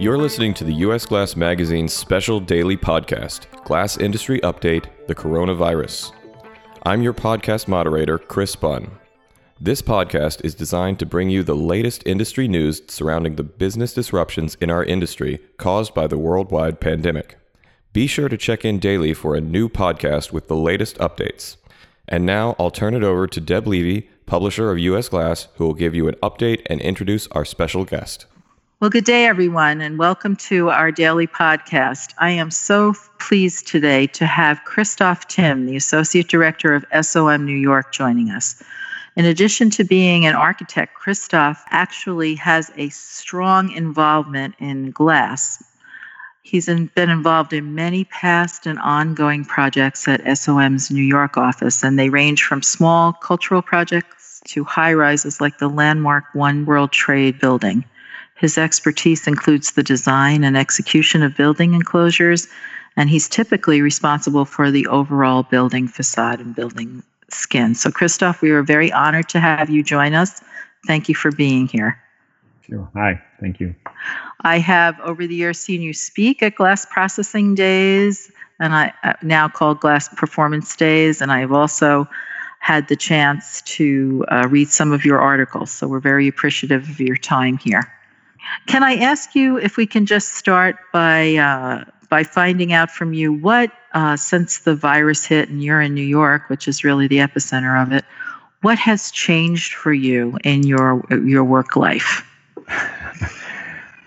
You're listening to the US Glass Magazine's special daily podcast, Glass Industry Update The Coronavirus. I'm your podcast moderator, Chris Bunn. This podcast is designed to bring you the latest industry news surrounding the business disruptions in our industry caused by the worldwide pandemic. Be sure to check in daily for a new podcast with the latest updates. And now I'll turn it over to Deb Levy, publisher of US Glass, who will give you an update and introduce our special guest. Well, good day, everyone, and welcome to our daily podcast. I am so pleased today to have Christoph Timm, the Associate Director of SOM New York, joining us. In addition to being an architect, Christoph actually has a strong involvement in glass. He's been involved in many past and ongoing projects at SOM's New York office, and they range from small cultural projects to high rises like the landmark One World Trade building. His expertise includes the design and execution of building enclosures, and he's typically responsible for the overall building facade and building skin. So, Christoph, we are very honored to have you join us. Thank you for being here. Sure. Hi, thank you. I have over the years seen you speak at Glass Processing Days, and I uh, now call Glass Performance Days, and I've also had the chance to uh, read some of your articles. So, we're very appreciative of your time here. Can I ask you if we can just start by uh, by finding out from you what, uh, since the virus hit and you're in New York, which is really the epicenter of it, what has changed for you in your your work life?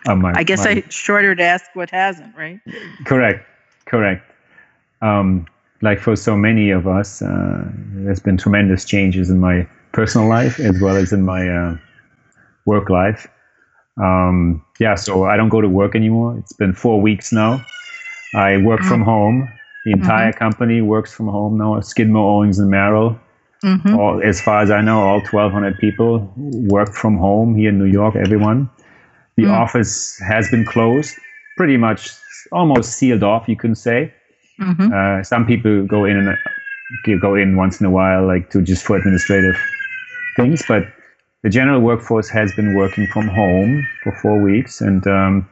Uh, my, I guess my, I shorter to ask what hasn't, right? Correct, correct. Um, like for so many of us, uh, there's been tremendous changes in my personal life as well as in my uh, work life. Um, yeah, so I don't go to work anymore. It's been four weeks now. I work mm-hmm. from home. The entire mm-hmm. company works from home now. Skidmore, Owings, and Merrill. Mm-hmm. All, as far as I know, all 1,200 people work from home here in New York. Everyone. The mm. office has been closed, pretty much almost sealed off. You can say. Mm-hmm. Uh, some people go in and uh, go in once in a while, like to just for administrative things, but the general workforce has been working from home for four weeks, and um,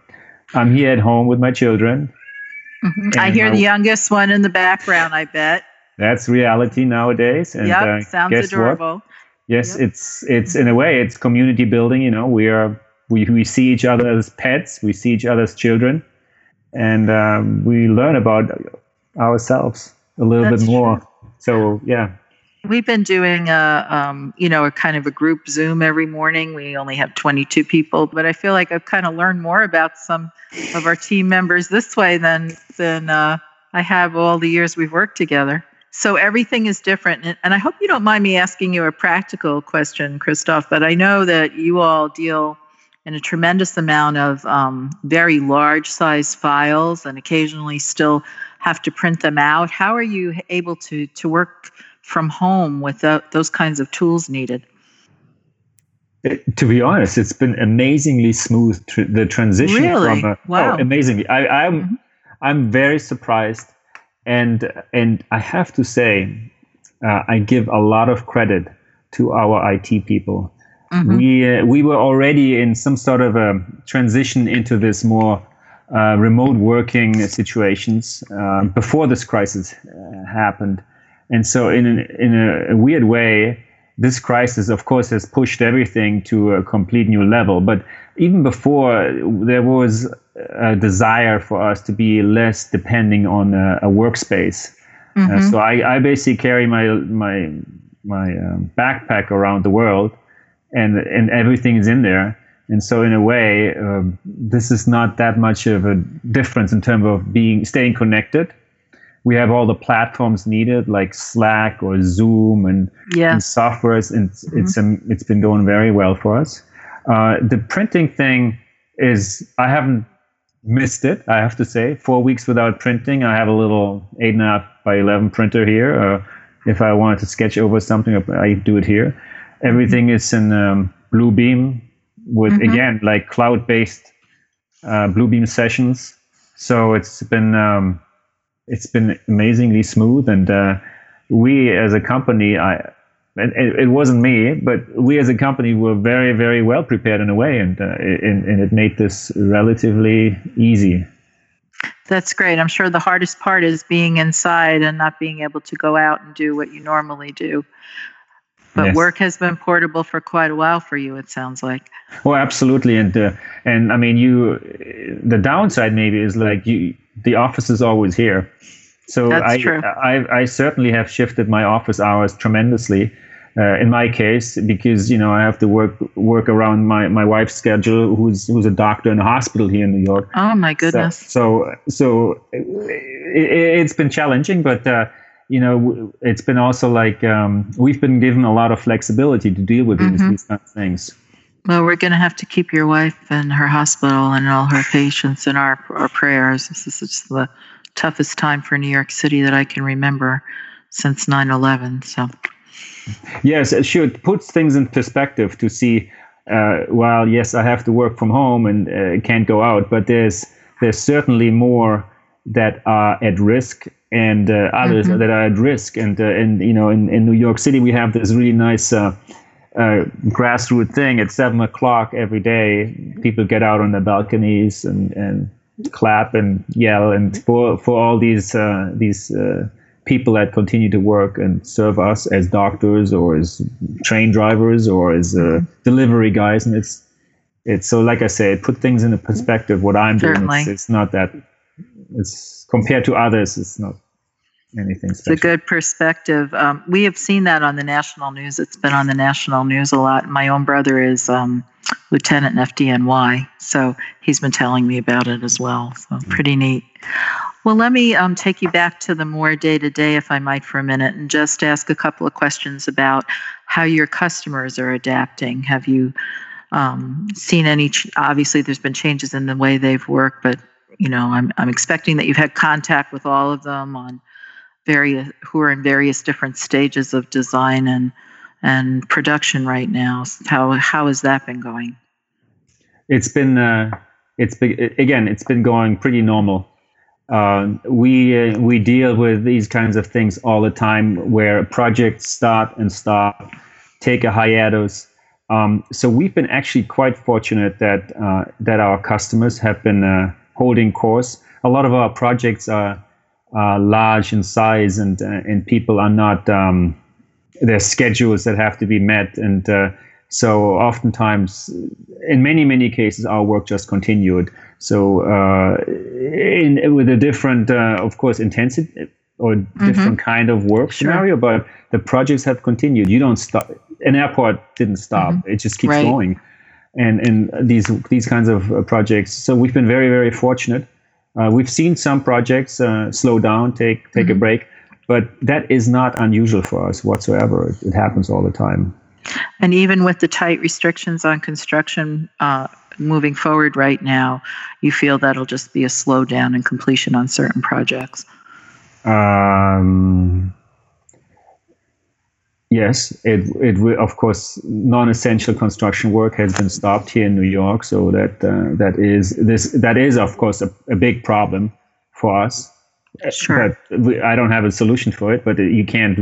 I'm here at home with my children. Mm-hmm. I hear I, the youngest one in the background. I bet that's reality nowadays. And yep, uh, sounds adorable. What? Yes, yep. it's it's in a way it's community building. You know, we are we we see each other as pets, we see each other as children, and um, we learn about ourselves a little that's bit more. True. So yeah, We've been doing a, um, you know, a kind of a group Zoom every morning. We only have 22 people, but I feel like I've kind of learned more about some of our team members this way than than uh, I have all the years we've worked together. So everything is different, and, I hope you don't mind me asking you a practical question, Christoph. But I know that you all deal in a tremendous amount of um, very large size files, and occasionally still have to print them out. How are you able to to work? From home without those kinds of tools needed? It, to be honest, it's been amazingly smooth tr- the transition really? from a, wow. Oh, amazingly. I, am I'm, mm-hmm. I'm very surprised, and and I have to say, uh, I give a lot of credit to our IT people. Mm-hmm. We uh, we were already in some sort of a transition into this more uh, remote working situations uh, before this crisis uh, happened. And so, in, an, in a, weird way, this crisis, of course, has pushed everything to a complete new level. But even before, there was a desire for us to be less depending on a, a workspace. Uh, mm-hmm. Uh, so I, I basically carry my my my um, backpack around the world, and and everything is in there. And so, in a way, um, this is not that much of a difference in terms of being staying connected we have all the platforms needed like Slack or Zoom and, yeah. and software. It's mm-hmm. it's um, it's been going very well for us. Uh, the printing thing is I haven't missed it. I have to say, four weeks without printing. I have a little eight and a half by eleven printer here. Uh, if I wanted to sketch over something, I do it here. Everything mm-hmm. is in um, Bluebeam with mm-hmm. again like cloud-based uh, Bluebeam sessions. So it's been um, it's been amazingly smooth. And uh, we, as a company, I it, it, wasn't me, but we as a company were very, very well prepared in a way, and, uh, and, and it made this relatively easy. That's great. I'm sure the hardest part is being inside and not being able to go out and do what you normally do. But yes. work has been portable for quite a while for you. It sounds like. Well, absolutely, and uh, and I mean, you. The downside maybe is like you. The office is always here, so That's I, true. I I certainly have shifted my office hours tremendously uh, in my case because you know I have to work work around my, my wife's schedule who's who's a doctor in a hospital here in New York. Oh my goodness! So so, so it, has been challenging, but uh, you know it's been also like um, we've been given a lot of flexibility to deal with mm-hmm. these, these kind of things. Well, we're going to have to keep your wife and her hospital and all her patients in our our prayers. This is the toughest time for New York City that I can remember since 9/11. So. Yes, it should put things in perspective to see. Uh, while yes, I have to work from home and uh, can't go out, but there's there's certainly more that are at risk and uh, others mm-hmm. that are at risk. And uh, and you know, in, in New York City, we have this really nice uh, uh, grassroots thing at seven o'clock every day. People get out on the balconies and and clap and yell and for for all these these people that continue to work and serve us as doctors or as train drivers or as uh, delivery guys and it's it's so like i say put things in a perspective what i'm Certainly. doing it's, it's, not that it's compared to others it's not anything special. it's a good perspective um, we have seen that on the national news it's been on the national news a lot my own brother is um, lieutenant in fdny so he's been telling me about it as well so pretty neat well, let me um, take you back to the more day to day, if I might, for a minute, and just ask a couple of questions about how your customers are adapting. Have you um, seen any? Ch- obviously, there's been changes in the way they've worked, but you know, I'm I'm expecting that you've had contact with all of them on various who are in various different stages of design and and production right now. How how has that been going? It's been uh, it's been again, it's been going pretty normal uh, we uh, we deal with these kinds of things all the time, where projects start and stop, take a hiatus. Um, so we've been actually quite fortunate that uh, that our customers have been uh, holding course. A lot of our projects are large in size, and uh, and people are not. Um, there's schedules that have to be met, and so oftentimes, in many many cases, our work just continued. So uh, in, with a different, uh, of course, intensity or mm-hmm. different kind of work sure. scenario, but the projects have continued. You don't stop. An airport didn't stop; mm-hmm. it just keeps right. going. And and these these kinds of uh, projects. So we've been very very fortunate. Uh, we've seen some projects uh, slow down, take take mm-hmm. a break, but that is not unusual for us whatsoever. It, it happens all the time. And even with the tight restrictions on construction uh, moving forward right now, you feel that'll just be a slowdown in completion on certain projects? Um, yes, it it will. Of course, non-essential construction work has been stopped here in New York, so that uh, that is this that is of course a, a big problem for us. Sure. But we, I don't have a solution for it. But you can't.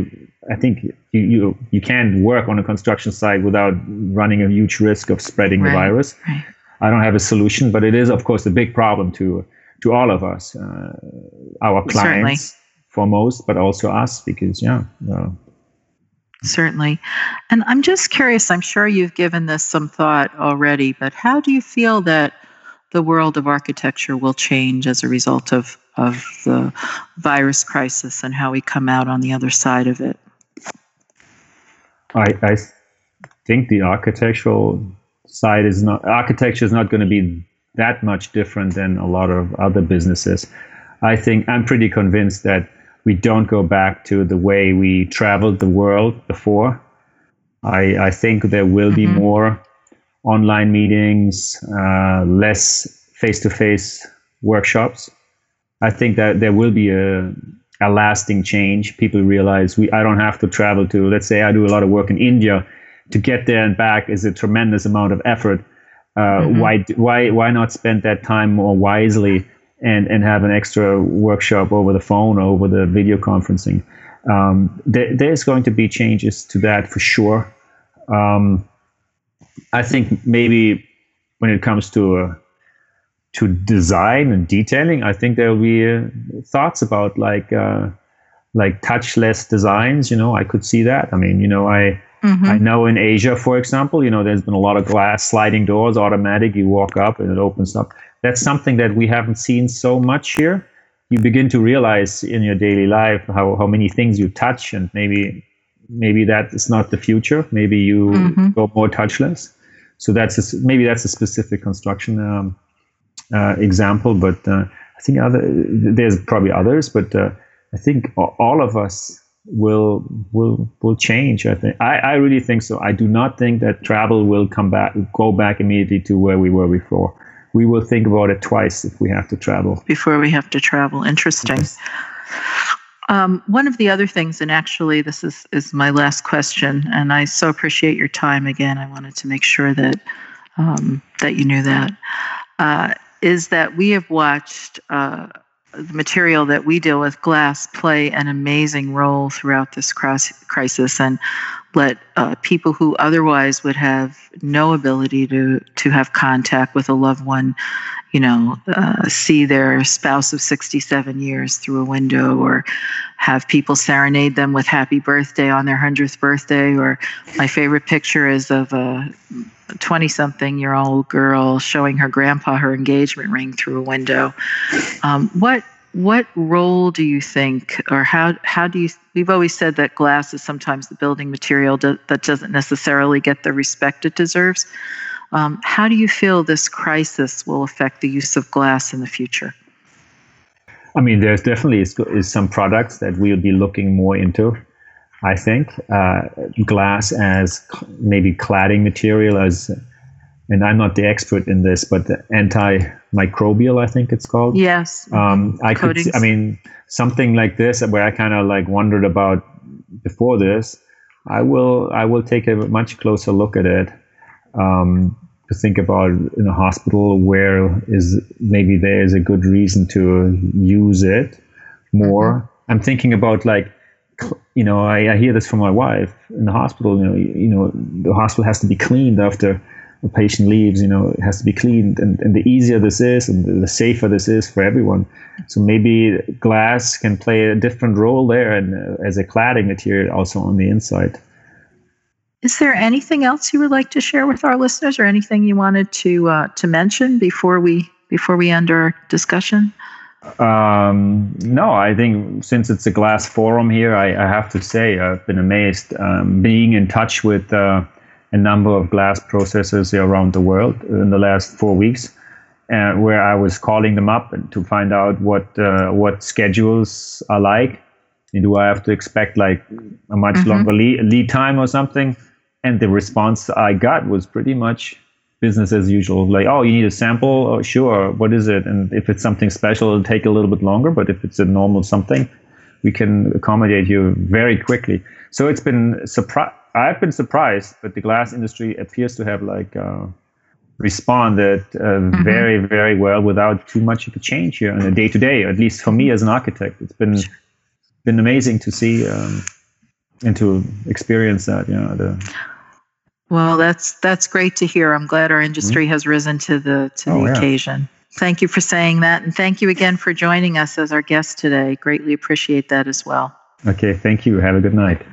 I think you you you can't work on a construction site without running a huge risk of spreading right. the virus. Right. I don't have a solution, but it is, of course, a big problem to to all of us, uh, our clients Certainly. foremost, but also us, because yeah. Uh, Certainly. And I'm just curious, I'm sure you've given this some thought already, but how do you feel that the world of architecture will change as a result of, of the virus crisis and how we come out on the other side of it? I, I think the architectural side is not architecture is not going to be that much different than a lot of other businesses. I think I'm pretty convinced that we don't go back to the way we traveled the world before. I, I think there will be mm-hmm. more online meetings, uh, less face to face workshops. I think that there will be a, a lasting change. People realize we I don't have to travel to, let's say I do a lot of work in India to get there and back is a tremendous amount of effort. Uh, mm-hmm. Why why why not spend that time more wisely and and have an extra workshop over the phone or over the video conferencing? um, there, there's going to be changes to that for sure. Um, I think maybe when it comes to uh, to design and detailing, I think there will be uh, thoughts about like uh, like touchless designs. You know, I could see that. I mean, you know, I mm-hmm. I know in Asia, for example, you know, there's been a lot of glass sliding doors, automatic. You walk up and it opens up. That's something that we haven't seen so much here. You begin to realize in your daily life how, how many things you touch, and maybe maybe that is not the future. Maybe you mm-hmm. go more touchless. So that's a, maybe that's a specific construction um, uh, example, but uh, I think other there's probably others, but uh, I think all of us will will will change. I think I, I really think so. I do not think that travel will come back go back immediately to where we were before. We will think about it twice if we have to travel. Before we have to travel. Interesting. Yes. Um, one of the other things, and actually this is, is my last question, and I so appreciate your time again. I wanted to make sure that um, that you knew that. Uh, is that we have watched uh, the material that we deal with, glass, play an amazing role throughout this crisis and let uh, people who otherwise would have no ability to to have contact with a loved one, you know, uh, see their spouse of 67 years through a window, or have people serenade them with "Happy Birthday" on their hundredth birthday. Or my favorite picture is of a 20 something year old girl showing her grandpa her engagement ring through a window. Um, what what role do you think, or how how do you? We've always said that glass is sometimes the building material do, that doesn't necessarily get the respect it deserves. Um, how do you feel this crisis will affect the use of glass in the future? I mean, there's definitely is, is some products that we'll be looking more into. I think uh, glass as maybe cladding material as and I'm not the expert in this, but the antimicrobial, I think it's called. Yes. Um, I Coatings. could, I mean, something like this, where I kind of like wondered about before this. I will, I will take a much closer look at it um, to think about in a hospital where is maybe there is a good reason to use it more. Mm-hmm. I'm thinking about like you know, I, I, hear this from my wife in the hospital. You know, you, you know, the hospital has to be cleaned after a patient leaves, you know, it has to be cleaned. And, and the easier this is and the safer this is for everyone. So maybe glass can play a different role there and uh, as a cladding material also on the inside. Is there anything else you would like to share with our listeners or anything you wanted to uh, to mention before we before we end our discussion? Um, no, I think since it's a glass forum here, I, I have to say I've been amazed um, being in touch with uh, a number of glass processors around the world in the last four weeks, uh, where I was calling them up to find out what uh, what schedules are like. Do I have to expect like a much mm-hmm. longer lead, lead time or something? And the response I got was pretty much business as usual. Like, oh, you need a sample? Oh, sure. What is it? And if it's something special, it'll take a little bit longer. But if it's a normal something, we can accommodate you very quickly. So it's been surprise. I've been surprised, but the glass industry appears to have like uh, responded uh, mm-hmm. very, very well without too much of a change here on a day to day. At least for me as an architect, it's been been amazing to see um, and to experience that. You know, the well, that's that's great to hear. I'm glad our industry mm-hmm. has risen to the to oh, the yeah. occasion. Thank you for saying that, and thank you again for joining us as our guest today. Greatly appreciate that as well. Okay, thank you. Have a good night.